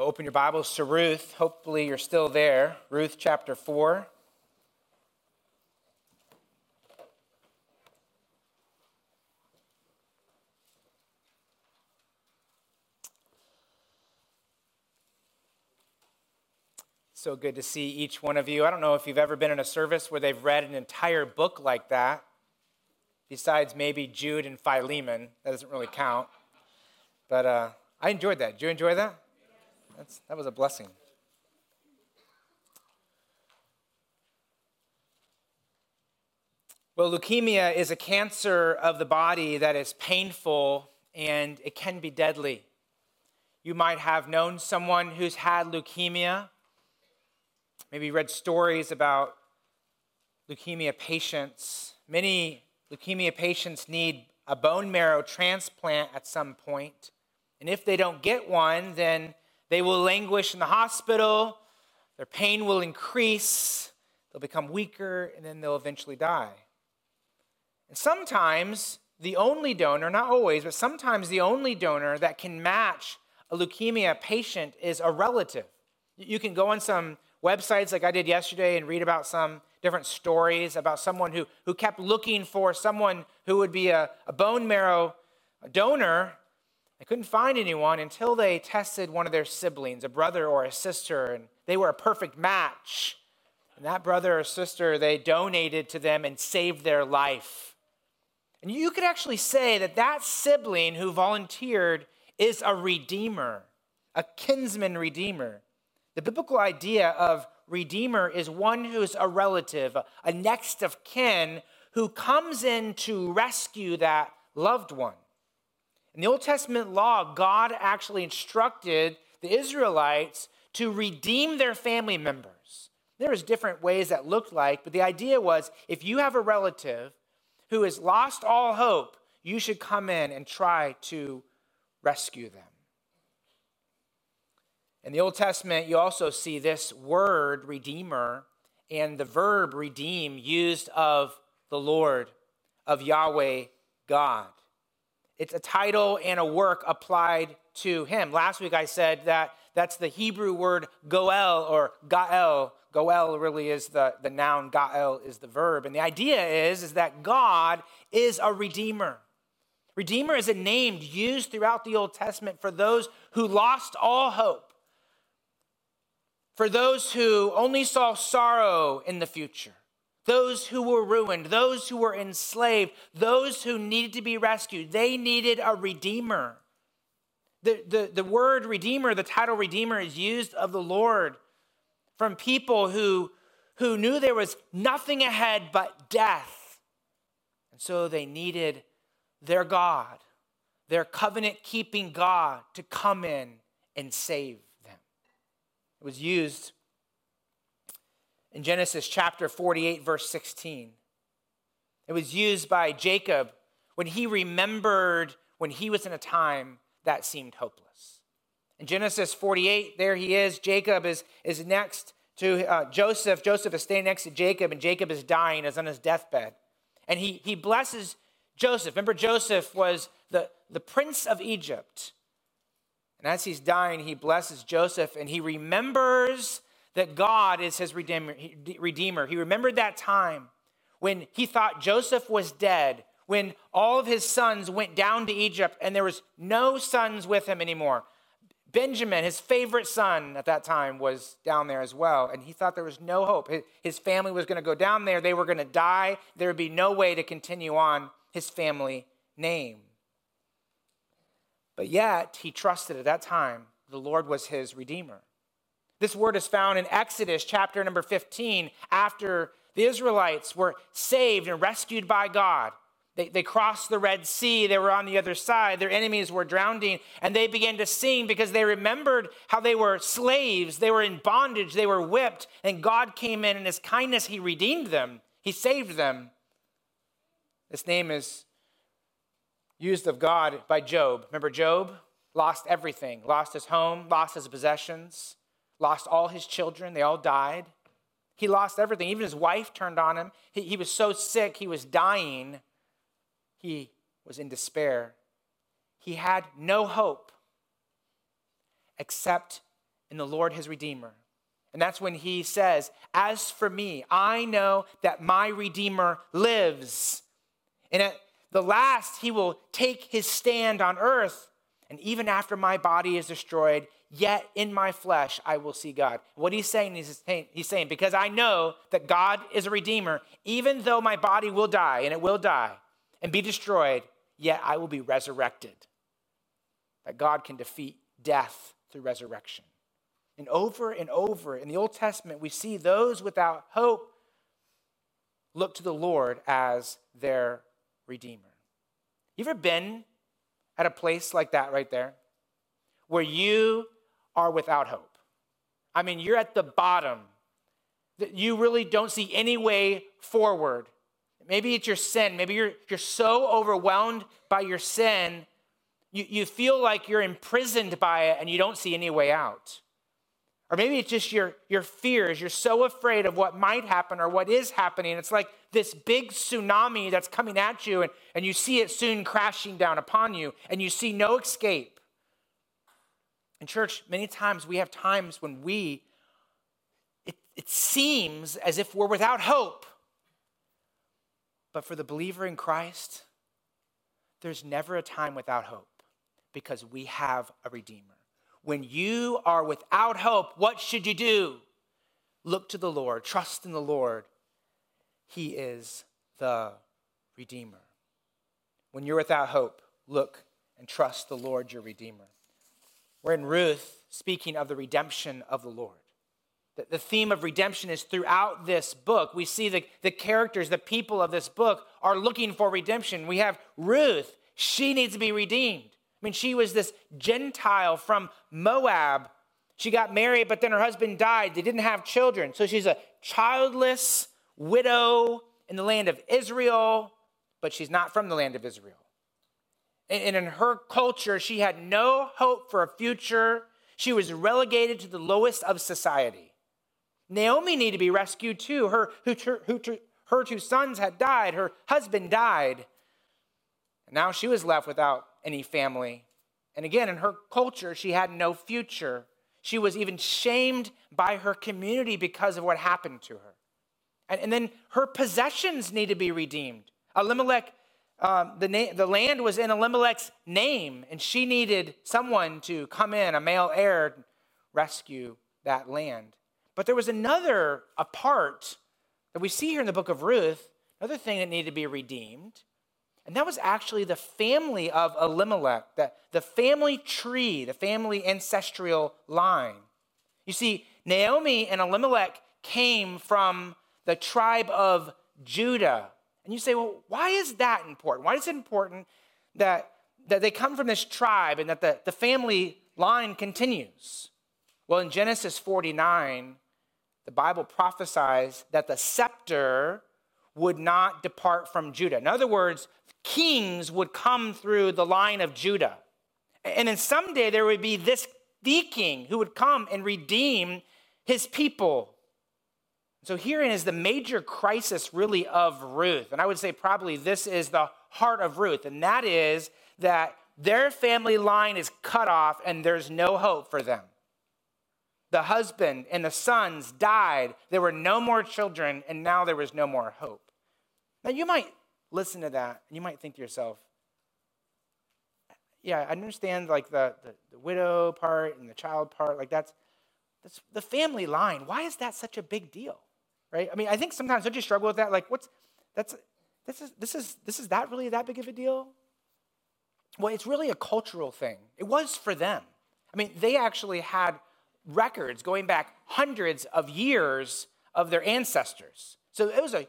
Open your Bibles to Ruth. Hopefully, you're still there. Ruth chapter 4. So good to see each one of you. I don't know if you've ever been in a service where they've read an entire book like that, besides maybe Jude and Philemon. That doesn't really count. But uh, I enjoyed that. Did you enjoy that? That's, that was a blessing. Well, leukemia is a cancer of the body that is painful and it can be deadly. You might have known someone who's had leukemia, maybe read stories about leukemia patients. Many leukemia patients need a bone marrow transplant at some point. And if they don't get one, then they will languish in the hospital, their pain will increase, they'll become weaker, and then they'll eventually die. And sometimes the only donor, not always, but sometimes the only donor that can match a leukemia patient is a relative. You can go on some websites like I did yesterday and read about some different stories about someone who, who kept looking for someone who would be a, a bone marrow donor they couldn't find anyone until they tested one of their siblings, a brother or a sister, and they were a perfect match. And that brother or sister, they donated to them and saved their life. And you could actually say that that sibling who volunteered is a redeemer, a kinsman redeemer. The biblical idea of redeemer is one who's a relative, a next of kin who comes in to rescue that loved one. In the Old Testament law, God actually instructed the Israelites to redeem their family members. There was different ways that looked like, but the idea was if you have a relative who has lost all hope, you should come in and try to rescue them. In the Old Testament, you also see this word redeemer and the verb redeem used of the Lord, of Yahweh God. It's a title and a work applied to him. Last week I said that that's the Hebrew word goel or gael. Goel really is the, the noun, gael is the verb. And the idea is, is that God is a redeemer. Redeemer is a name used throughout the Old Testament for those who lost all hope, for those who only saw sorrow in the future, those who were ruined, those who were enslaved, those who needed to be rescued. They needed a redeemer. The, the, the word redeemer, the title redeemer, is used of the Lord from people who, who knew there was nothing ahead but death. And so they needed their God, their covenant keeping God, to come in and save them. It was used in Genesis chapter 48, verse 16. It was used by Jacob when he remembered when he was in a time that seemed hopeless. In Genesis 48, there he is. Jacob is, is next to uh, Joseph. Joseph is standing next to Jacob, and Jacob is dying, is on his deathbed. And he, he blesses Joseph. Remember, Joseph was the, the prince of Egypt. And as he's dying, he blesses Joseph, and he remembers that God is his redeemer. He remembered that time when he thought Joseph was dead, when all of his sons went down to Egypt and there was no sons with him anymore. Benjamin, his favorite son at that time, was down there as well, and he thought there was no hope. His family was going to go down there, they were going to die, there would be no way to continue on his family name. But yet, he trusted at that time the Lord was his redeemer. This word is found in Exodus chapter number 15 after the Israelites were saved and rescued by God. They, they crossed the Red Sea. They were on the other side. Their enemies were drowning. And they began to sing because they remembered how they were slaves. They were in bondage. They were whipped. And God came in, in His kindness, He redeemed them. He saved them. This name is used of God by Job. Remember, Job lost everything lost his home, lost his possessions lost all his children, they all died. He lost everything. Even his wife turned on him. He, he was so sick, he was dying. He was in despair. He had no hope except in the Lord his Redeemer. And that's when he says, As for me, I know that my Redeemer lives. And at the last, he will take his stand on earth. And even after my body is destroyed, yet in my flesh I will see God. What he's saying is he's saying, because I know that God is a redeemer, even though my body will die, and it will die and be destroyed, yet I will be resurrected. That God can defeat death through resurrection. And over and over in the Old Testament, we see those without hope look to the Lord as their Redeemer. You ever been at a place like that right there? Where you are without hope. I mean, you're at the bottom. That you really don't see any way forward. Maybe it's your sin. Maybe you're, you're so overwhelmed by your sin, you, you feel like you're imprisoned by it and you don't see any way out. Or maybe it's just your, your fears. You're so afraid of what might happen or what is happening. It's like this big tsunami that's coming at you, and, and you see it soon crashing down upon you, and you see no escape. In church, many times we have times when we, it, it seems as if we're without hope. But for the believer in Christ, there's never a time without hope because we have a Redeemer. When you are without hope, what should you do? Look to the Lord, trust in the Lord. He is the Redeemer. When you're without hope, look and trust the Lord, your Redeemer. We're in Ruth speaking of the redemption of the Lord. The theme of redemption is throughout this book. We see the, the characters, the people of this book are looking for redemption. We have Ruth, she needs to be redeemed. I mean, she was this Gentile from Moab. She got married, but then her husband died. They didn't have children. So she's a childless widow in the land of Israel, but she's not from the land of Israel. And in her culture, she had no hope for a future. She was relegated to the lowest of society. Naomi needed to be rescued too. Her, who, who, her two sons had died, her husband died. Now she was left without any family. And again, in her culture, she had no future. She was even shamed by her community because of what happened to her. And, and then her possessions need to be redeemed. Elimelech, um, the, na- the land was in Elimelech's name, and she needed someone to come in, a male heir, rescue that land. But there was another, a part that we see here in the book of Ruth, another thing that needed to be redeemed. And that was actually the family of Elimelech, the, the family tree, the family ancestral line. You see, Naomi and Elimelech came from the tribe of Judah. And you say, well, why is that important? Why is it important that, that they come from this tribe and that the, the family line continues? Well, in Genesis 49, the Bible prophesies that the scepter would not depart from Judah. In other words, kings would come through the line of Judah. And then someday there would be this the king who would come and redeem his people. So herein is the major crisis really of Ruth. And I would say probably this is the heart of Ruth, and that is that their family line is cut off and there's no hope for them. The husband and the sons died. There were no more children, and now there was no more hope. Now you might listen to that and you might think to yourself, yeah, I understand like the, the, the, widow part and the child part, like that's, that's the family line. Why is that such a big deal? Right? I mean, I think sometimes don't you struggle with that? Like, what's that's this is this is this is that really that big of a deal? Well, it's really a cultural thing. It was for them. I mean, they actually had records going back hundreds of years of their ancestors. So it was a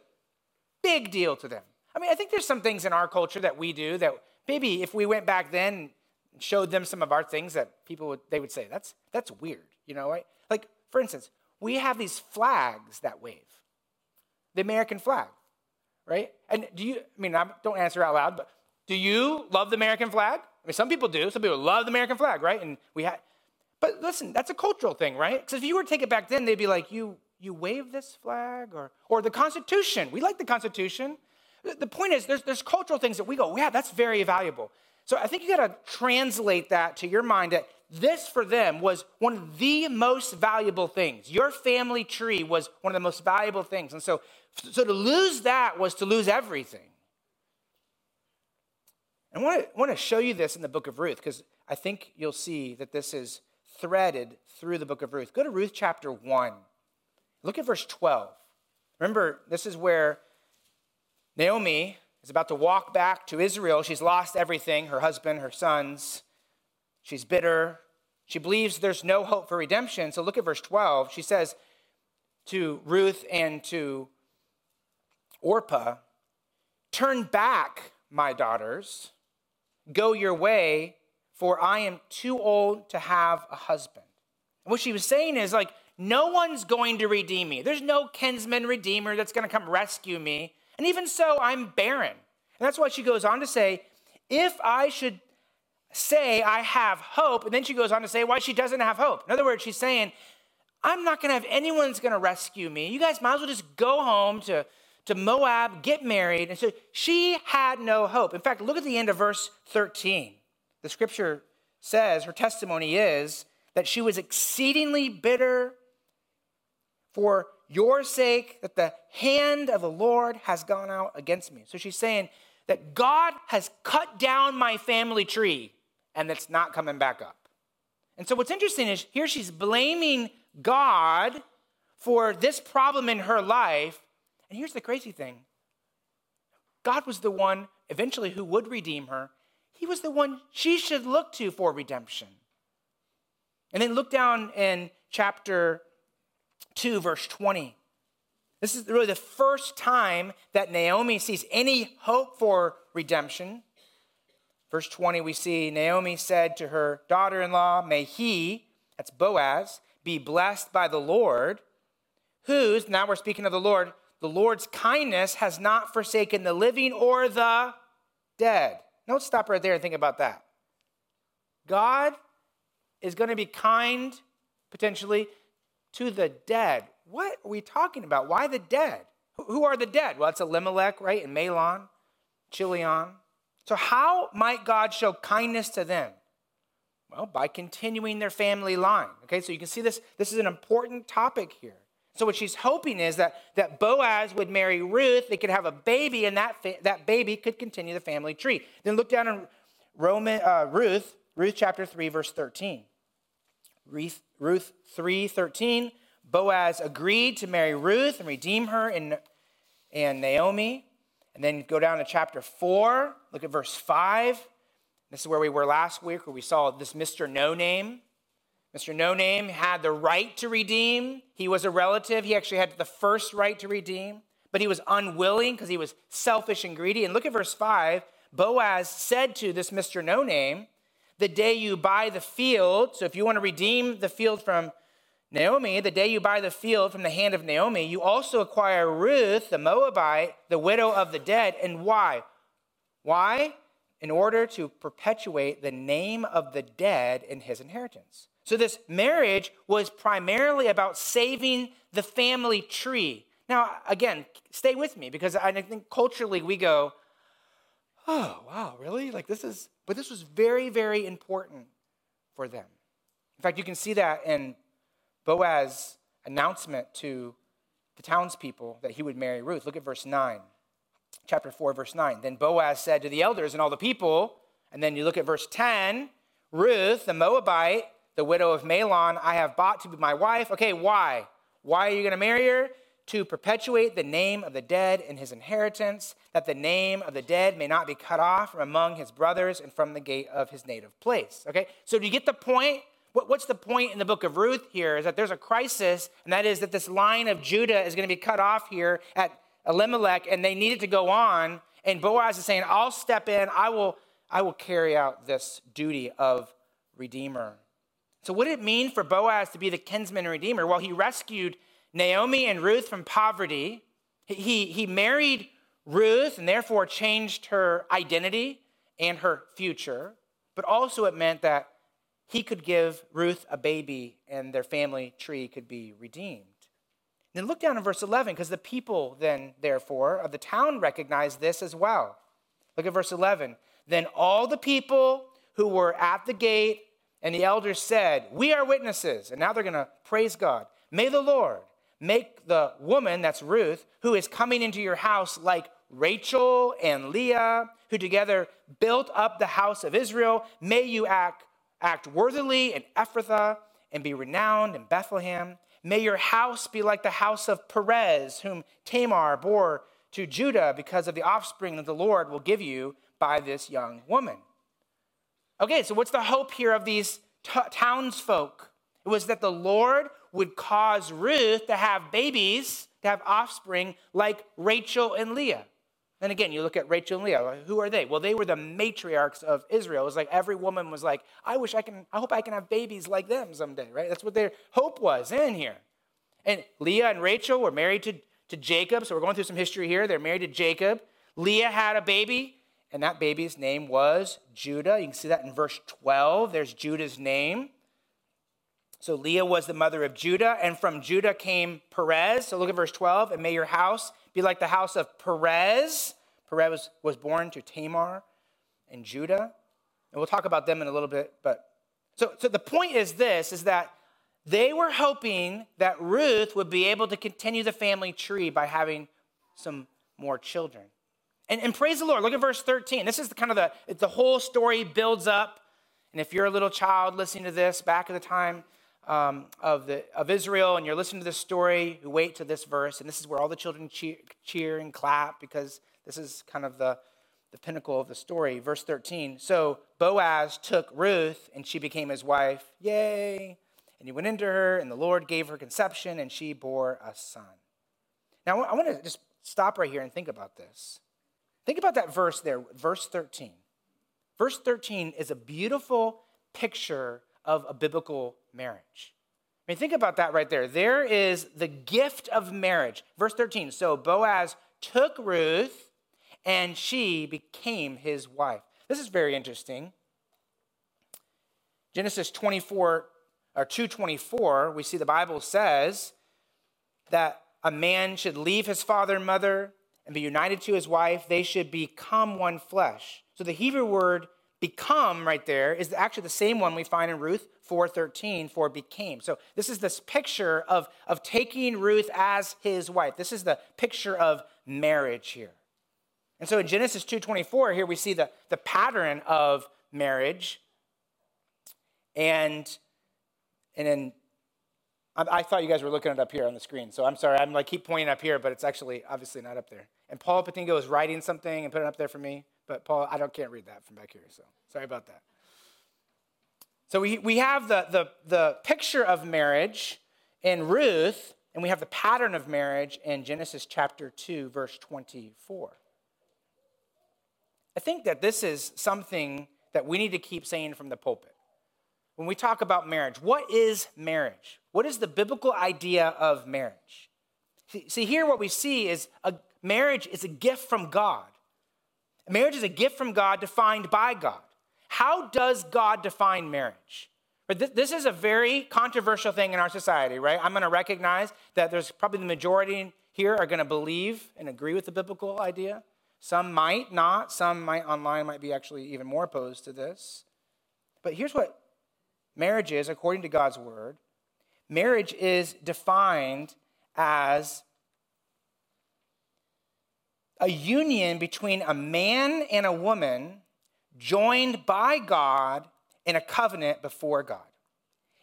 big deal to them. I mean, I think there's some things in our culture that we do that maybe if we went back then and showed them some of our things that people would they would say that's that's weird, you know, right? Like for instance, we have these flags that wave. The American flag, right? And do you I mean, don't answer out loud, but do you love the American flag? I mean, some people do. Some people love the American flag, right? And we had but listen, that's a cultural thing, right? Because if you were to take it back then, they'd be like, you you wave this flag or or the Constitution. We like the Constitution. The point is, there's, there's cultural things that we go, yeah, that's very valuable. So I think you got to translate that to your mind that this for them was one of the most valuable things. Your family tree was one of the most valuable things. And so, so to lose that was to lose everything. I want to, want to show you this in the book of Ruth because I think you'll see that this is threaded through the book of Ruth. Go to Ruth chapter 1. Look at verse 12. Remember, this is where Naomi is about to walk back to Israel. She's lost everything her husband, her sons. She's bitter. She believes there's no hope for redemption. So look at verse 12. She says to Ruth and to Orpah, Turn back, my daughters, go your way, for I am too old to have a husband. And what she was saying is like, no one's going to redeem me. There's no kinsman redeemer that's going to come rescue me. And even so, I'm barren. And that's why she goes on to say, if I should say I have hope, and then she goes on to say why she doesn't have hope. In other words, she's saying, I'm not going to have anyone's going to rescue me. You guys might as well just go home to, to Moab, get married. And so she had no hope. In fact, look at the end of verse 13. The scripture says her testimony is that she was exceedingly bitter for your sake, that the hand of the Lord has gone out against me. So she's saying that God has cut down my family tree and it's not coming back up. And so what's interesting is here she's blaming God for this problem in her life. And here's the crazy thing God was the one eventually who would redeem her. He was the one she should look to for redemption. And then look down in chapter 2, verse 20. This is really the first time that Naomi sees any hope for redemption. Verse 20, we see Naomi said to her daughter in law, May he, that's Boaz, be blessed by the Lord, whose, now we're speaking of the Lord, the Lord's kindness has not forsaken the living or the dead. Now let's stop right there and think about that. God is going to be kind, potentially, to the dead. What are we talking about? Why the dead? Who are the dead? Well, it's Elimelech, right? And Mahlon, Chilion. So, how might God show kindness to them? Well, by continuing their family line. Okay, so you can see this. This is an important topic here. So, what she's hoping is that, that Boaz would marry Ruth, they could have a baby, and that, fa- that baby could continue the family tree. Then look down in Roman, uh, Ruth, Ruth chapter 3, verse 13. Ruth, Ruth 3 13. Boaz agreed to marry Ruth and redeem her in, and Naomi. And then go down to chapter 4, look at verse 5. This is where we were last week, where we saw this Mr. No Name. Mr. No Name had the right to redeem. He was a relative. He actually had the first right to redeem, but he was unwilling because he was selfish and greedy. And look at verse 5. Boaz said to this Mr. No Name, The day you buy the field, so if you want to redeem the field from Naomi, the day you buy the field from the hand of Naomi, you also acquire Ruth, the Moabite, the widow of the dead. And why? Why? In order to perpetuate the name of the dead in his inheritance. So, this marriage was primarily about saving the family tree. Now, again, stay with me because I think culturally we go, oh, wow, really? Like this is, but this was very, very important for them. In fact, you can see that in Boaz's announcement to the townspeople that he would marry Ruth. Look at verse 9, chapter 4, verse 9. Then Boaz said to the elders and all the people, and then you look at verse 10 Ruth, the Moabite, the widow of Mahlon, I have bought to be my wife. Okay, why? Why are you going to marry her? To perpetuate the name of the dead in his inheritance, that the name of the dead may not be cut off from among his brothers and from the gate of his native place. Okay, so do you get the point? What's the point in the book of Ruth here is that there's a crisis, and that is that this line of Judah is going to be cut off here at Elimelech, and they needed to go on. And Boaz is saying, I'll step in, I will, I will carry out this duty of redeemer. So, what did it mean for Boaz to be the kinsman redeemer? Well, he rescued Naomi and Ruth from poverty. He, he married Ruth and therefore changed her identity and her future. But also, it meant that he could give Ruth a baby and their family tree could be redeemed. Then look down in verse 11, because the people then, therefore, of the town recognized this as well. Look at verse 11. Then all the people who were at the gate And the elders said, We are witnesses. And now they're going to praise God. May the Lord make the woman, that's Ruth, who is coming into your house like Rachel and Leah, who together built up the house of Israel. May you act, act worthily in Ephrathah and be renowned in Bethlehem. May your house be like the house of Perez, whom Tamar bore to Judah because of the offspring that the Lord will give you by this young woman. Okay, so what's the hope here of these t- townsfolk? It was that the Lord would cause Ruth to have babies, to have offspring like Rachel and Leah. And again, you look at Rachel and Leah. Who are they? Well, they were the matriarchs of Israel. It was like every woman was like, I wish I can, I hope I can have babies like them someday, right? That's what their hope was in here. And Leah and Rachel were married to, to Jacob. So we're going through some history here. They're married to Jacob. Leah had a baby, and that baby's name was Judah. You can see that in verse 12. There's Judah's name. So Leah was the mother of Judah, and from Judah came Perez. So look at verse 12. And may your house be like the house of Perez. Perez was, born to Tamar and Judah. And we'll talk about them in a little bit. But so, so the point is this is that they were hoping that Ruth would be able to continue the family tree by having some more children. And, and praise the Lord. Look at verse 13. This is the kind of the, the whole story builds up. And if you're a little child listening to this back at the time, um, of, the, of Israel and you're listening to this story, you wait to this verse, and this is where all the children cheer, cheer and clap because this is kind of the, the pinnacle of the story. Verse 13 So Boaz took Ruth, and she became his wife. Yay! And he went into her, and the Lord gave her conception, and she bore a son. Now, I want to just stop right here and think about this. Think about that verse there, verse 13. Verse 13 is a beautiful picture of a biblical marriage. I mean, think about that right there. There is the gift of marriage. Verse 13. So Boaz took Ruth and she became his wife. This is very interesting. Genesis 24 or 224, we see the Bible says that a man should leave his father and mother and be united to his wife. They should become one flesh. So the Hebrew word become right there is actually the same one we find in Ruth 4:13 for became. So this is this picture of, of taking Ruth as his wife. This is the picture of marriage here. And so in Genesis 2:24 here we see the, the pattern of marriage. And and then I, I thought you guys were looking it up here on the screen. So I'm sorry, I'm like keep pointing up here, but it's actually obviously not up there. And Paul Patingo is writing something and putting it up there for me. But Paul, I don't can't read that from back here, so sorry about that. So we, we have the, the, the picture of marriage in Ruth, and we have the pattern of marriage in Genesis chapter 2, verse 24. I think that this is something that we need to keep saying from the pulpit. When we talk about marriage, what is marriage? What is the biblical idea of marriage? See, see here what we see is a marriage is a gift from God. Marriage is a gift from God defined by God. How does God define marriage? This is a very controversial thing in our society, right? I'm going to recognize that there's probably the majority here are going to believe and agree with the biblical idea. Some might not. Some might online might be actually even more opposed to this. But here's what marriage is according to God's word. Marriage is defined as a union between a man and a woman joined by God in a covenant before God.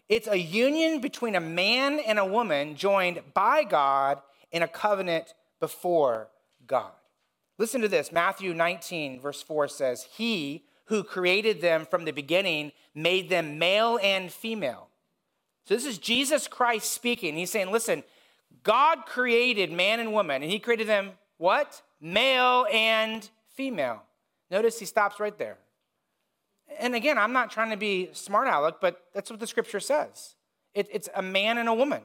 It's a union between a man and a woman joined by God in a covenant before God. Listen to this Matthew 19, verse 4 says, He who created them from the beginning made them male and female. So this is Jesus Christ speaking. He's saying, Listen, God created man and woman, and He created them what? Male and female. Notice he stops right there. And again, I'm not trying to be smart aleck, but that's what the scripture says. It, it's a man and a woman.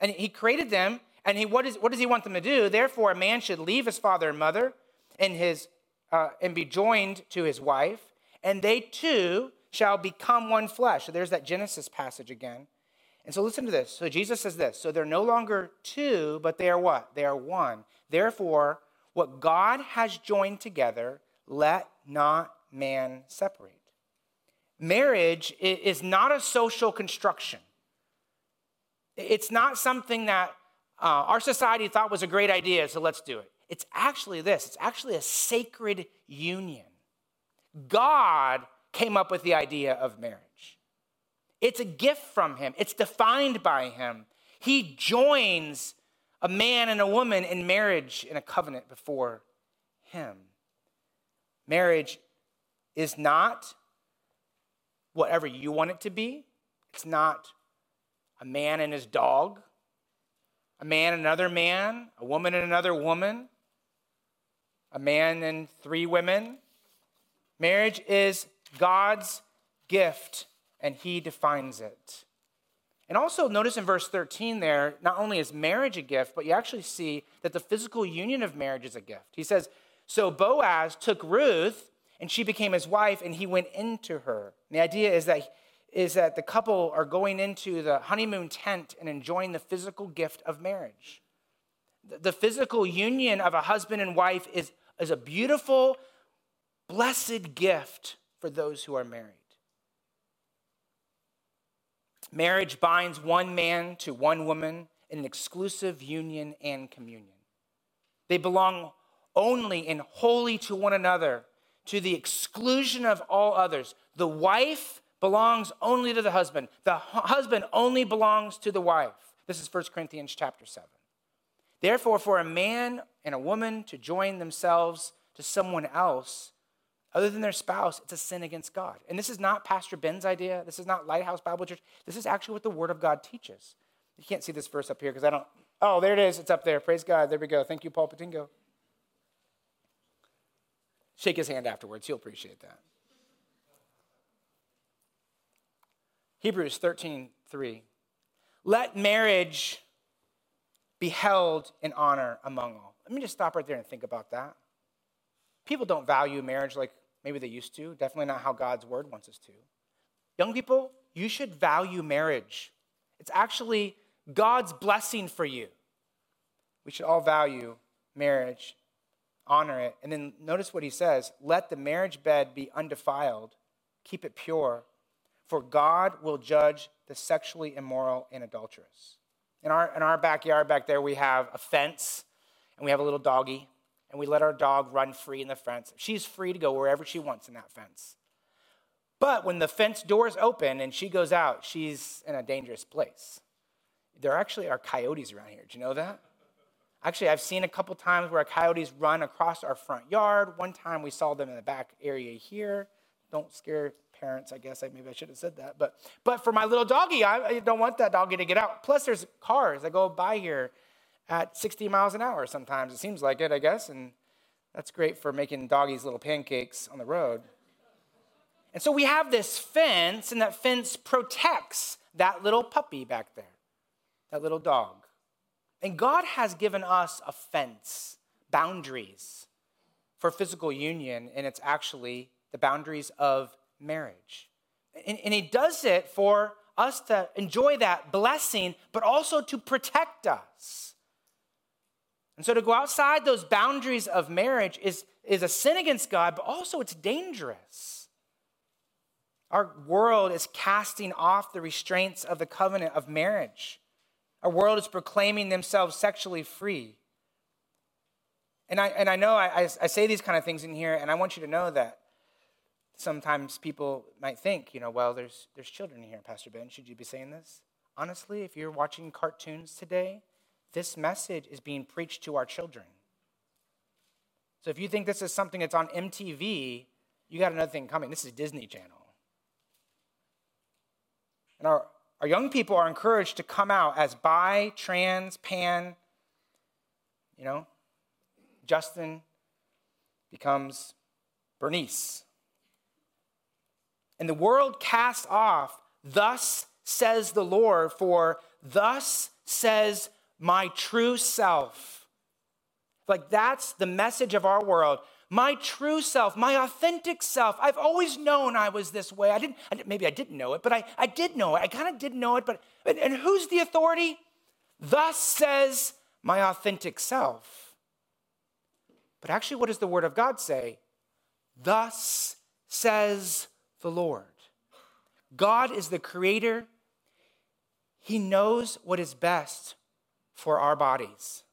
And he created them, and he, what, is, what does he want them to do? Therefore, a man should leave his father and mother and, his, uh, and be joined to his wife, and they two shall become one flesh. So there's that Genesis passage again. And so listen to this. So Jesus says this. So they're no longer two, but they are what? They are one. Therefore, what God has joined together, let not man separate. marriage is not a social construction. It's not something that uh, our society thought was a great idea, so let's do it. It's actually this it's actually a sacred union. God came up with the idea of marriage. It's a gift from Him, it's defined by Him. He joins a man and a woman in marriage in a covenant before Him. Marriage is not whatever you want it to be. It's not a man and his dog, a man and another man, a woman and another woman, a man and three women. Marriage is God's gift, and He defines it. And also, notice in verse 13 there, not only is marriage a gift, but you actually see that the physical union of marriage is a gift. He says, So Boaz took Ruth and she became his wife, and he went into her. And the idea is that, is that the couple are going into the honeymoon tent and enjoying the physical gift of marriage. The physical union of a husband and wife is, is a beautiful, blessed gift for those who are married. Marriage binds one man to one woman in an exclusive union and communion. They belong only and wholly to one another to the exclusion of all others. The wife belongs only to the husband. The husband only belongs to the wife. This is 1 Corinthians chapter 7. Therefore, for a man and a woman to join themselves to someone else other than their spouse, it's a sin against God. And this is not Pastor Ben's idea. This is not Lighthouse Bible Church. This is actually what the Word of God teaches. You can't see this verse up here because I don't. Oh, there it is. It's up there. Praise God. There we go. Thank you, Paul Patingo. Shake his hand afterwards. He'll appreciate that. Hebrews 13, 3. Let marriage be held in honor among all. Let me just stop right there and think about that. People don't value marriage like maybe they used to, definitely not how God's word wants us to. Young people, you should value marriage. It's actually God's blessing for you. We should all value marriage honor it. And then notice what he says let the marriage bed be undefiled, keep it pure, for God will judge the sexually immoral and adulterous. In our, in our backyard back there, we have a fence and we have a little doggy, and we let our dog run free in the fence. She's free to go wherever she wants in that fence. But when the fence doors open and she goes out, she's in a dangerous place. There actually are coyotes around here. Do you know that? Actually, I've seen a couple times where coyotes run across our front yard. One time we saw them in the back area here. Don't scare parents, I guess. I, maybe I should have said that. But, but for my little doggy, I, I don't want that doggy to get out. Plus, there's cars that go by here at 60 miles an hour sometimes. It seems like it, I guess. And that's great for making doggies little pancakes on the road. And so we have this fence, and that fence protects that little puppy back there, that little dog. And God has given us a fence, boundaries for physical union, and it's actually the boundaries of marriage. And, and, He does it for us to enjoy that blessing, but also to protect us. And so to go outside those boundaries of marriage is, is a sin against God, but also it's dangerous. Our world is casting off the restraints of the covenant of marriage. Our world is proclaiming themselves sexually free. And I, and I know I, I say these kind of things in here, and I want you to know that sometimes people might think, you know, well, there's, there's children here, Pastor Ben. Should you be saying this? Honestly, if you're watching cartoons today, this message is being preached to our children. So if you think this is something that's on MTV, you got another thing coming. This is Disney Channel. And our, our young people are encouraged to come out as bi, trans, pan. You know, Justin becomes Bernice. And the world casts off, thus says the Lord, for thus says my true self. Like that's the message of our world my true self, my authentic self. I've always known I was this way. I didn't, I didn't maybe I didn't know it, but I, I did know it. I kind of didn't know it, but, and, and who's the authority? Thus says my authentic self. But actually, what does the Word of God say? Thus says the Lord. God is the creator. He knows what is best for our bodies.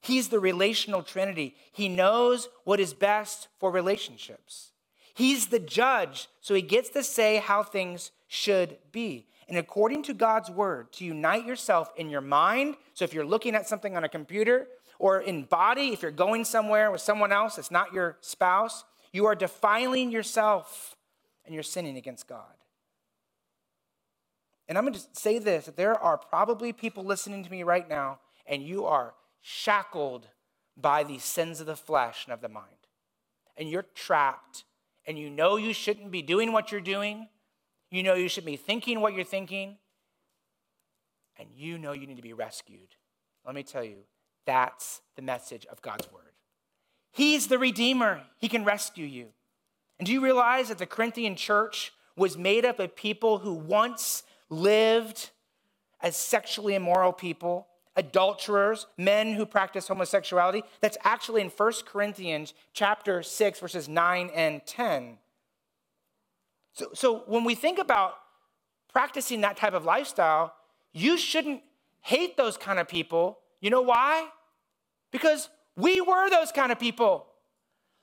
He's the relational trinity. He knows what is best for relationships. He's the judge, so he gets to say how things should be. And according to God's word, to unite yourself in your mind. So if you're looking at something on a computer or in body, if you're going somewhere with someone else that's not your spouse, you are defiling yourself and you're sinning against God. And I'm going to say this that there are probably people listening to me right now, and you are shackled by the sins of the flesh and of the mind. And you're trapped, and you know you shouldn't be doing what you're doing. You know you should be thinking what you're thinking. And you know you need to be rescued. Let me tell you, that's the message of God's word. He's the Redeemer, He can rescue you. And do you realize that the Corinthian church was made up of people who once lived as sexually immoral people, adulterers, men who practice homosexuality. That's actually in 1 Corinthians chapter 6 verses 9 and 10. So, so when we think about practicing that type of lifestyle, you shouldn't hate those kind of people. You know why? Because we were those kind of people.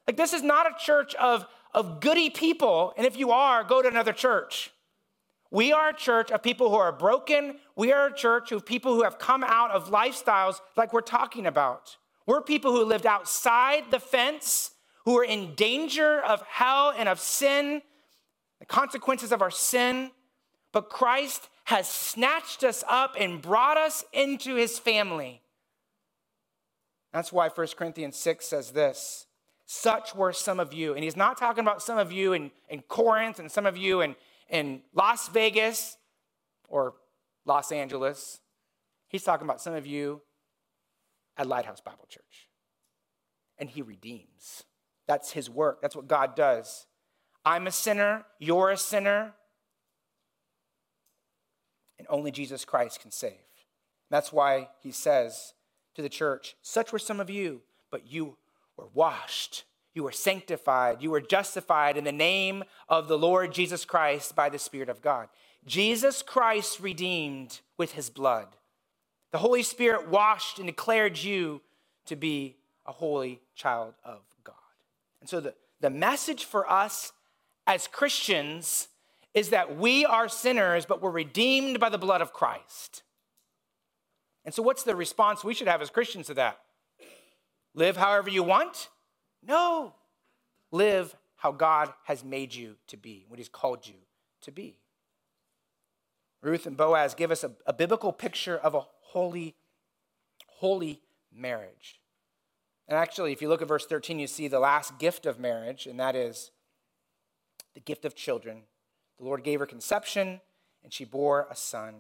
Like, this is not a church of, of goody people. And if you are, go to another church. We are a church of people who are broken. We are a church of people who have come out of lifestyles like we're talking about. We're people who lived outside the fence, who are in danger of hell and of sin, the consequences of our sin. But Christ has snatched us up and brought us into his family. That's why 1 Corinthians 6 says this Such were some of you. And he's not talking about some of you in, in Corinth and some of you in, in Las Vegas or Los Angeles. He's talking about some of you at Lighthouse Bible Church. And he redeems. That's his work. That's what God does. I'm a sinner. You're a sinner. And only Jesus Christ can save. That's why he says to the church, Such were some of you, but you were washed you were sanctified. You were justified in the name of the Lord Jesus Christ by the Spirit of God. Jesus Christ redeemed with his blood. The Holy Spirit washed and declared you to be a holy child of God. And so the, the message for us as Christians is that we are sinners, but we're redeemed by the blood of Christ. And so, what's the response we should have as Christians to that? Live however you want? No. Live how God has made you to be, what He's called you to be. Ruth and Boaz give us a, a biblical picture of a holy, holy marriage. And actually, if you look at verse 13, you see the last gift of marriage, and that is the gift of children. The Lord gave her conception, and she bore a son.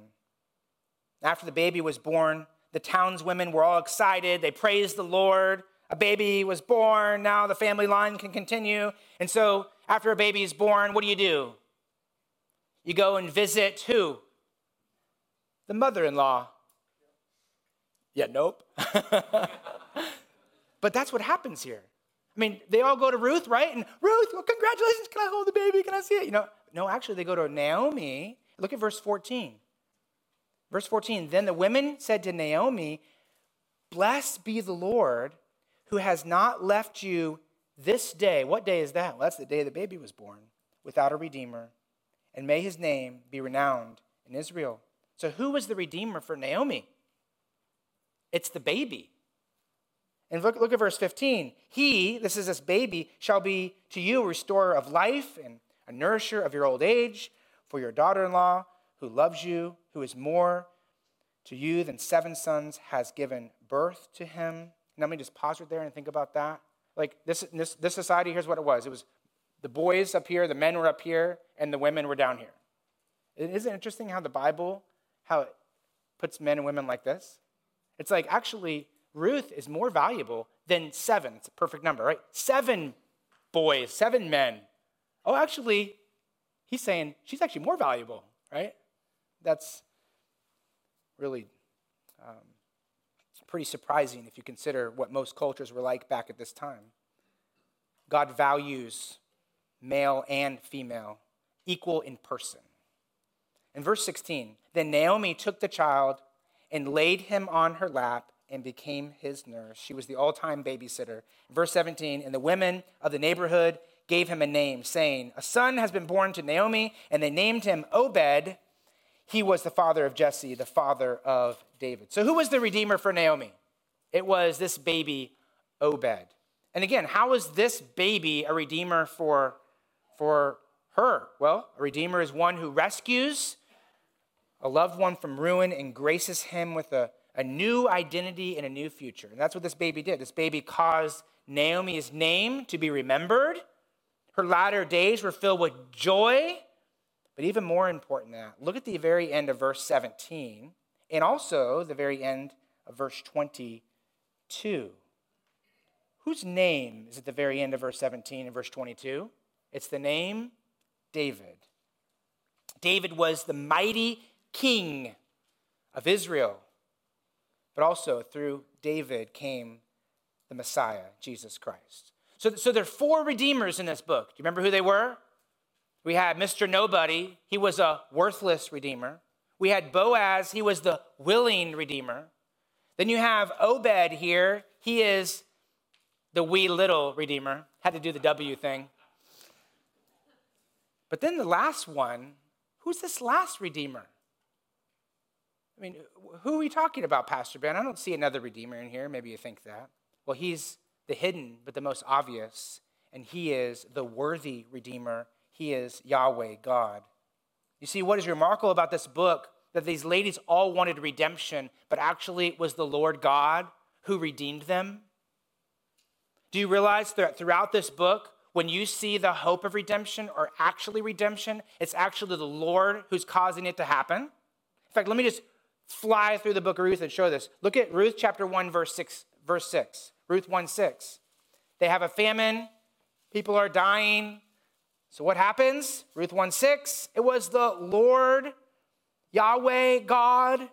After the baby was born, the townswomen were all excited. They praised the Lord a baby was born, now the family line can continue. And so, after a baby is born, what do you do? You go and visit who? The mother in law. Yeah, nope. but that's what happens here. I mean, they all go to Ruth, right? And Ruth, well, congratulations, can I hold the baby? Can I see it? You know, no, actually, they go to Naomi. Look at verse 14. Verse 14, then the women said to Naomi, Blessed be the Lord who has not left you this day. What day is that? Well, that's the day the baby was born, without a redeemer. And may his name be renowned in Israel. So, who was the redeemer for Naomi? It's the baby. And look, look at verse 15. He, this is this baby, shall be to you a restorer of life and a nourisher of your old age, for your daughter in law, who loves you, who is more to you than seven sons, has given birth to him. Let me just pause right there and think about that. Like this, this, this society, here's what it was. It was the boys up here, the men were up here, and the women were down here. Isn't it interesting how the Bible, how it puts men and women like this? It's like actually Ruth is more valuable than seven. It's a perfect number, right? Seven boys, seven men. Oh, actually, he's saying she's actually more valuable, right? That's really um, pretty surprising if you consider what most cultures were like back at this time. God values male and female equal in person. In verse 16, then Naomi took the child and laid him on her lap and became his nurse. She was the all time babysitter. Verse 17, and the women of the neighborhood gave him a name, saying, A son has been born to Naomi, and they named him Obed. He was the father of Jesse, the father of David. So, who was the redeemer for Naomi? It was this baby, Obed. And again, how is this baby a redeemer for, for her? Well, a redeemer is one who rescues a loved one from ruin and graces him with a, a new identity and a new future. And that's what this baby did. This baby caused Naomi's name to be remembered. Her latter days were filled with joy. But even more important than that, look at the very end of verse 17 and also the very end of verse 22. Whose name is at the very end of verse 17 and verse 22? It's the name David. David was the mighty king of Israel, but also through David came the Messiah, Jesus Christ. So, so there are four redeemers in this book. Do you remember who they were? We had Mr. Nobody, he was a worthless redeemer. We had Boaz, he was the willing redeemer. Then you have Obed here, he is the wee little redeemer. Had to do the W thing. But then the last one, who's this last redeemer? I mean, who are we talking about, Pastor Ben? I don't see another redeemer in here. Maybe you think that. Well, he's the hidden, but the most obvious, and he is the worthy redeemer. He is Yahweh, God. You see, what is remarkable about this book that these ladies all wanted redemption, but actually it was the Lord God who redeemed them. Do you realize that throughout this book, when you see the hope of redemption or actually redemption, it's actually the Lord who's causing it to happen? In fact, let me just fly through the book of Ruth and show this. Look at Ruth chapter 1, verse 6. Verse 6. Ruth 1 6. They have a famine, people are dying. So what happens? Ruth 1 6. It was the Lord, Yahweh, God,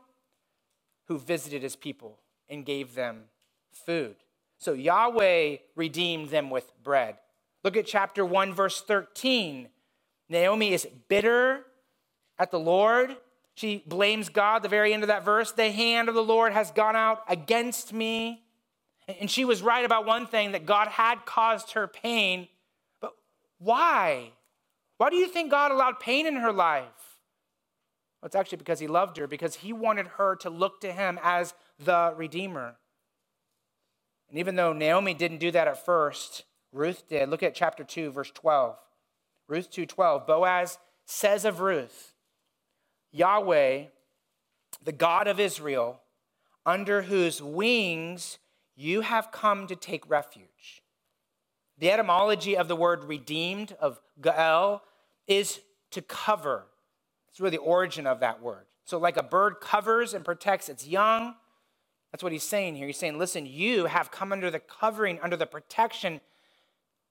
who visited his people and gave them food. So Yahweh redeemed them with bread. Look at chapter 1, verse 13. Naomi is bitter at the Lord. She blames God, the very end of that verse. The hand of the Lord has gone out against me. And she was right about one thing that God had caused her pain. Why? Why do you think God allowed pain in her life? Well, it's actually because he loved her, because he wanted her to look to him as the Redeemer. And even though Naomi didn't do that at first, Ruth did. Look at chapter 2, verse 12. Ruth 2:12. Boaz says of Ruth, Yahweh, the God of Israel, under whose wings you have come to take refuge. The etymology of the word redeemed, of Gael, is to cover. It's really the origin of that word. So, like a bird covers and protects its young, that's what he's saying here. He's saying, listen, you have come under the covering, under the protection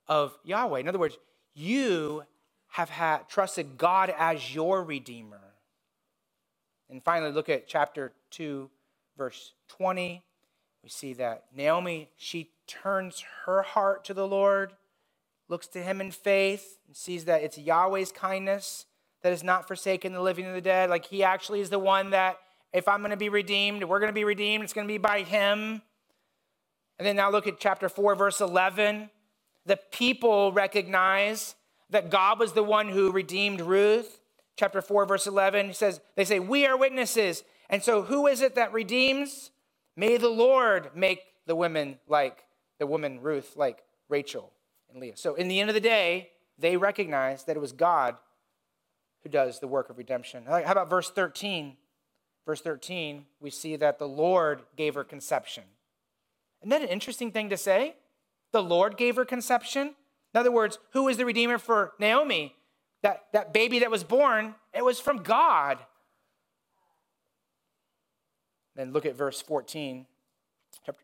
of Yahweh. In other words, you have had, trusted God as your Redeemer. And finally, look at chapter 2, verse 20. We see that Naomi, she turns her heart to the Lord, looks to him in faith, and sees that it's Yahweh's kindness that has not forsaken the living and the dead. Like he actually is the one that if I'm going to be redeemed, we're going to be redeemed, it's going to be by him. And then now look at chapter 4, verse 11. The people recognize that God was the one who redeemed Ruth. Chapter 4, verse 11 he says, They say, We are witnesses. And so, who is it that redeems? May the Lord make the women like the woman Ruth, like Rachel and Leah. So, in the end of the day, they recognize that it was God who does the work of redemption. How about verse 13? verse 13, we see that the Lord gave her conception. Isn't that an interesting thing to say? The Lord gave her conception? In other words, who is the Redeemer for Naomi? That, that baby that was born, it was from God. Then look at verse 14,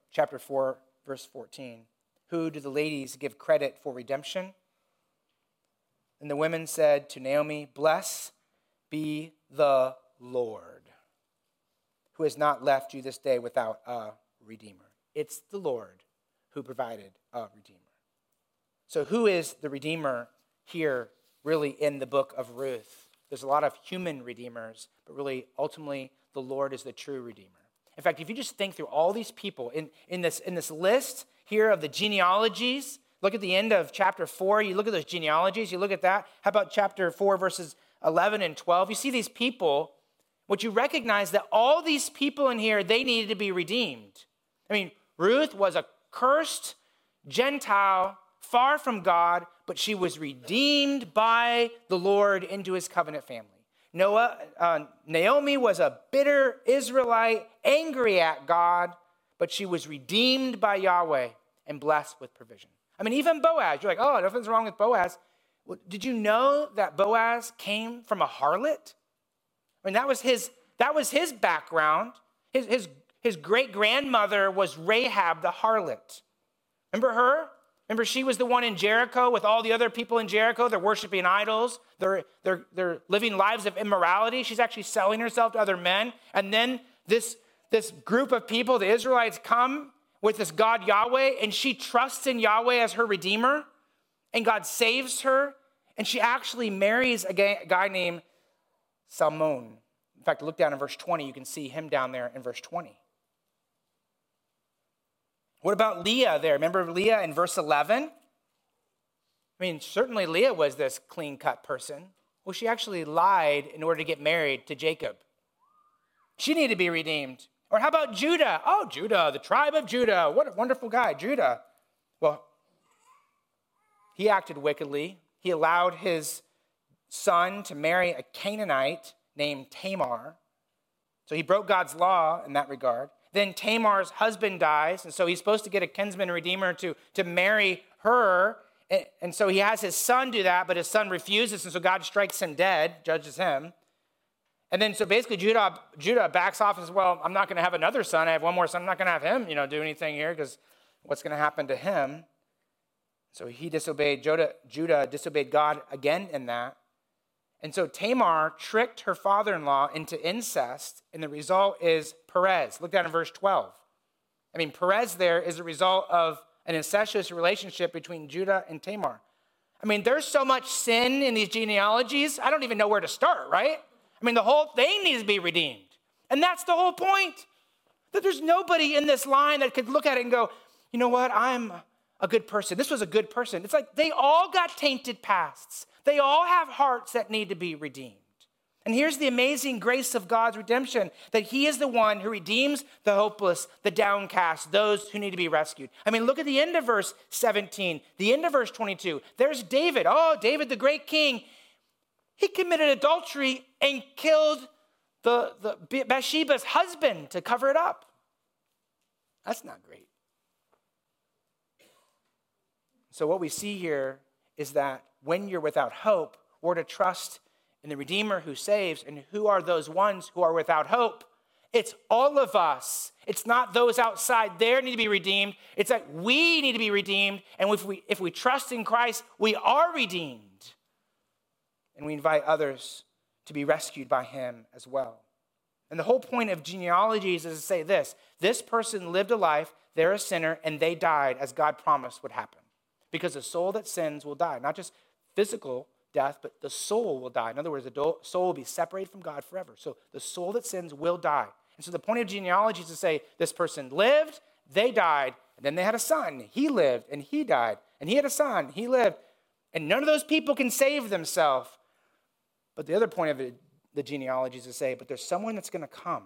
chapter 4, verse 14. Who do the ladies give credit for redemption? And the women said to Naomi, Bless be the Lord who has not left you this day without a redeemer. It's the Lord who provided a redeemer. So, who is the redeemer here really in the book of Ruth. There's a lot of human redeemers, but really, ultimately, the Lord is the true redeemer. In fact, if you just think through all these people in, in, this, in this list here of the genealogies, look at the end of chapter 4, you look at those genealogies, you look at that. How about chapter 4, verses 11 and 12? You see these people, what you recognize that all these people in here, they needed to be redeemed. I mean, Ruth was a cursed Gentile, far from God, but she was redeemed by the Lord into his covenant family. Noah, uh, Naomi was a bitter Israelite, angry at God, but she was redeemed by Yahweh and blessed with provision. I mean, even Boaz, you're like, oh, nothing's wrong with Boaz. Well, did you know that Boaz came from a harlot? I mean, that was his, that was his background. His, his, his great grandmother was Rahab the harlot. Remember her? Remember, she was the one in Jericho with all the other people in Jericho. They're worshiping idols, they're, they're, they're living lives of immorality. She's actually selling herself to other men. And then this, this group of people, the Israelites, come with this God Yahweh, and she trusts in Yahweh as her redeemer, and God saves her, and she actually marries a guy named Salmon. In fact, look down in verse 20, you can see him down there in verse 20. What about Leah there? Remember Leah in verse 11? I mean, certainly Leah was this clean cut person. Well, she actually lied in order to get married to Jacob. She needed to be redeemed. Or how about Judah? Oh, Judah, the tribe of Judah. What a wonderful guy, Judah. Well, he acted wickedly. He allowed his son to marry a Canaanite named Tamar. So he broke God's law in that regard. Then Tamar's husband dies, and so he's supposed to get a kinsman redeemer to, to marry her. And, so he has his son do that, but his son refuses, and so God strikes him dead, judges him. And then so basically Judah, Judah backs off and says, Well, I'm not going to have another son. I have one more son. I'm not going to have him, you know, do anything here because what's going to happen to him? So he disobeyed, Judah, Judah disobeyed God again in that. And so Tamar tricked her father in law into incest, and the result is Perez. Look down in verse 12. I mean, Perez there is a result of an incestuous relationship between Judah and Tamar. I mean, there's so much sin in these genealogies, I don't even know where to start, right? I mean, the whole thing needs to be redeemed. And that's the whole point. That there's nobody in this line that could look at it and go, you know what, I'm a good person. This was a good person. It's like they all got tainted pasts. They all have hearts that need to be redeemed. And here's the amazing grace of God's redemption that He is the one who redeems the hopeless, the downcast, those who need to be rescued. I mean, look at the end of verse 17, the end of verse 22. There's David. Oh, David, the great king. He committed adultery and killed the, the Bathsheba's husband to cover it up. That's not great. So, what we see here is that when you're without hope, or to trust in the Redeemer who saves. And who are those ones who are without hope? It's all of us. It's not those outside there need to be redeemed. It's that we need to be redeemed. And if we, if we trust in Christ, we are redeemed. And we invite others to be rescued by him as well. And the whole point of genealogies is to say this this person lived a life, they're a sinner, and they died as God promised would happen. Because the soul that sins will die, not just physical death, but the soul will die. In other words, the soul will be separated from God forever. So the soul that sins will die. And so the point of genealogy is to say this person lived, they died, and then they had a son. He lived and he died, and he had a son, he lived. And none of those people can save themselves. But the other point of it, the genealogy is to say, but there's someone that's going to come,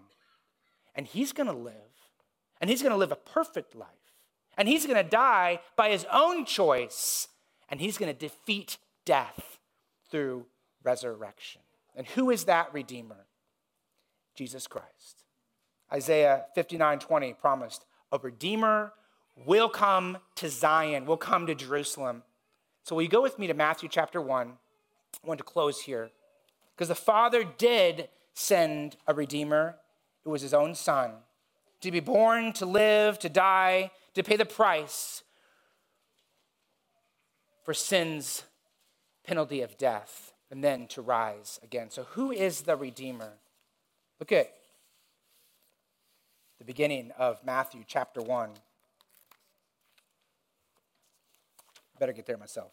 and he's going to live, and he's going to live a perfect life, and he's going to die by his own choice, and he's going to defeat death through resurrection. And who is that Redeemer? Jesus Christ. Isaiah 59 20 promised a Redeemer will come to Zion, will come to Jerusalem. So, will you go with me to Matthew chapter 1? I want to close here. Because the Father did send a Redeemer, it was his own Son, to be born, to live, to die, to pay the price for sin's penalty of death and then to rise again. So, who is the Redeemer? Look at the beginning of Matthew chapter 1. Better get there myself.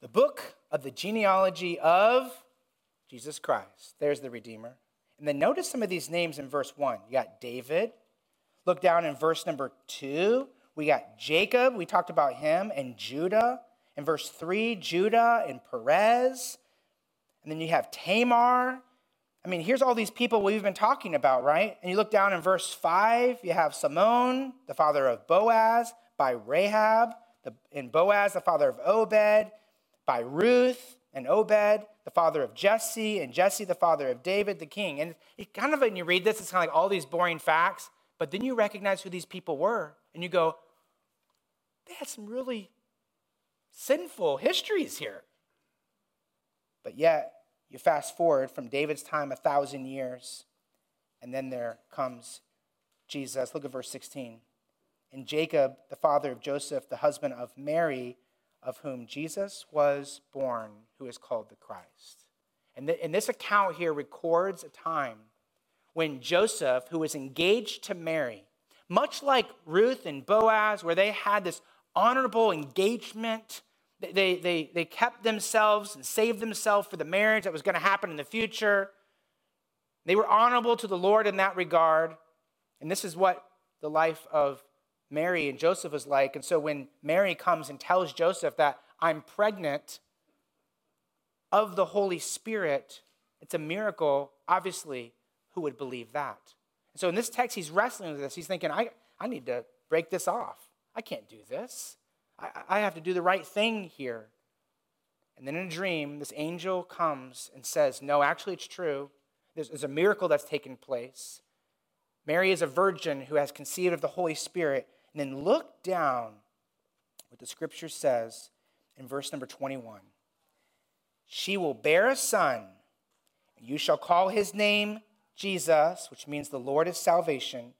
The book of the genealogy of Jesus Christ. There's the Redeemer. And then notice some of these names in verse 1. You got David. Look down in verse number 2. We got Jacob. We talked about him. And Judah. In verse 3, Judah and Perez. And then you have Tamar. I mean, here's all these people we've been talking about, right? And you look down in verse 5, you have Salmon, the father of Boaz, by Rahab, the, and Boaz, the father of Obed, by Ruth, and Obed, the father of Jesse, and Jesse, the father of David, the king. And it kind of, when you read this, it's kind of like all these boring facts, but then you recognize who these people were, and you go, they had some really sinful histories here. But yet, you fast forward from David's time a thousand years, and then there comes Jesus. Look at verse 16. And Jacob, the father of Joseph, the husband of Mary, of whom Jesus was born, who is called the Christ. And, th- and this account here records a time when Joseph, who was engaged to Mary, much like Ruth and Boaz, where they had this honorable engagement, they, they, they kept themselves and saved themselves for the marriage that was going to happen in the future. They were honorable to the Lord in that regard. And this is what the life of Mary and Joseph was like. And so when Mary comes and tells Joseph that I'm pregnant of the Holy Spirit, it's a miracle, obviously, who would believe that? And so in this text, he's wrestling with this. He's thinking, I, I need to break this off. I can't do this. I, I have to do the right thing here. And then in a dream, this angel comes and says, No, actually, it's true. There's, there's a miracle that's taken place. Mary is a virgin who has conceived of the Holy Spirit, and then look down what the scripture says in verse number 21. She will bear a son, and you shall call his name Jesus, which means the Lord is salvation.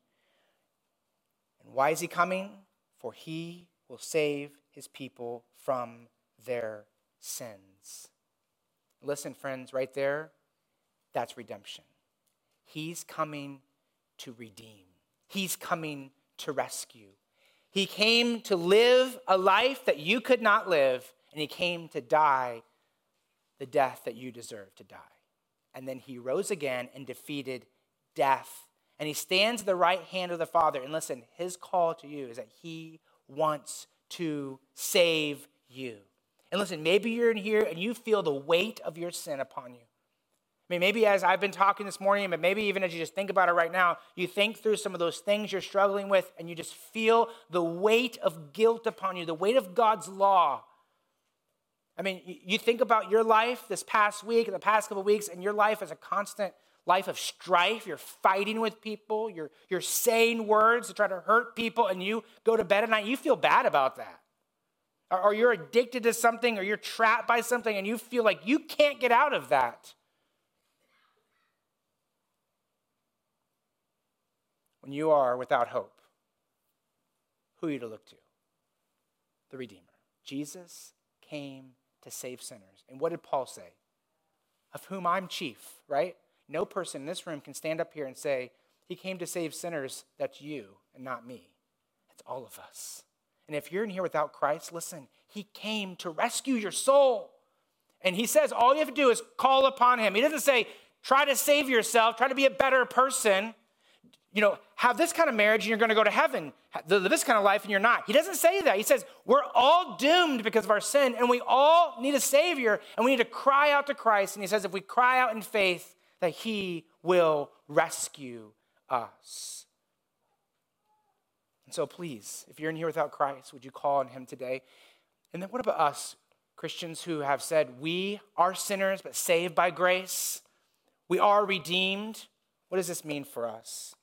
And why is he coming? For he will save his people from their sins. Listen, friends, right there, that's redemption. He's coming to redeem, he's coming to rescue. He came to live a life that you could not live, and he came to die the death that you deserve to die. And then he rose again and defeated death. And he stands at the right hand of the Father. And listen, his call to you is that he wants to save you. And listen, maybe you're in here and you feel the weight of your sin upon you. Mean, maybe as I've been talking this morning, but maybe even as you just think about it right now, you think through some of those things you're struggling with and you just feel the weight of guilt upon you, the weight of God's law. I mean, you think about your life this past week, the past couple weeks, and your life is a constant life of strife. You're fighting with people, you're, you're saying words to try to hurt people, and you go to bed at night, you feel bad about that. Or you're addicted to something, or you're trapped by something, and you feel like you can't get out of that. When you are without hope, who are you to look to? The Redeemer. Jesus came to save sinners. And what did Paul say? Of whom I'm chief, right? No person in this room can stand up here and say, He came to save sinners. That's you and not me. It's all of us. And if you're in here without Christ, listen, He came to rescue your soul. And He says all you have to do is call upon Him. He doesn't say, try to save yourself, try to be a better person you know, have this kind of marriage and you're going to go to heaven. This kind of life and you're not. He doesn't say that. He says we're all doomed because of our sin and we all need a Savior and we need to cry out to Christ. And he says if we cry out in faith, that He will rescue us. And so please, if you're in here without Christ, would you call on Him today? And then what about us, Christians who have said we are sinners but saved by grace? We are redeemed. What does this mean for us?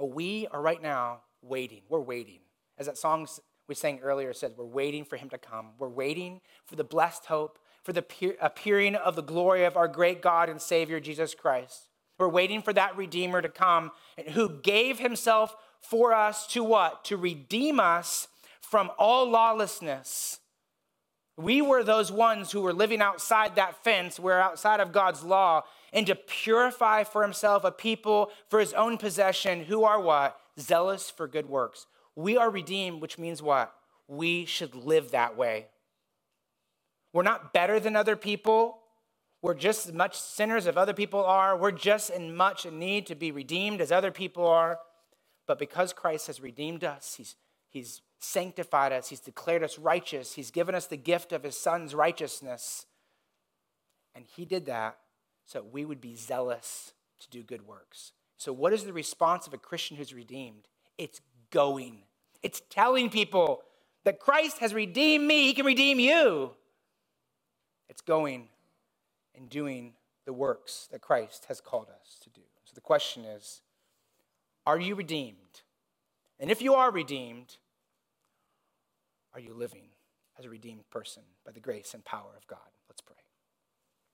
We are right now waiting. We're waiting. As that song we sang earlier said, we're waiting for him to come. We're waiting for the blessed hope, for the appearing of the glory of our great God and Savior, Jesus Christ. We're waiting for that Redeemer to come and who gave himself for us to what? To redeem us from all lawlessness. We were those ones who were living outside that fence, we're outside of God's law, and to purify for himself a people for his own possession who are what? Zealous for good works. We are redeemed, which means what? We should live that way. We're not better than other people. We're just as much sinners as other people are. We're just as much in need to be redeemed as other people are. But because Christ has redeemed us, he's, he's sanctified us, He's declared us righteous, He's given us the gift of His Son's righteousness. And He did that so we would be zealous to do good works. So, what is the response of a Christian who's redeemed? It's going, it's telling people that Christ has redeemed me, He can redeem you. It's going and doing the works that Christ has called us to do. So, the question is are you redeemed? And if you are redeemed, are you living as a redeemed person by the grace and power of God?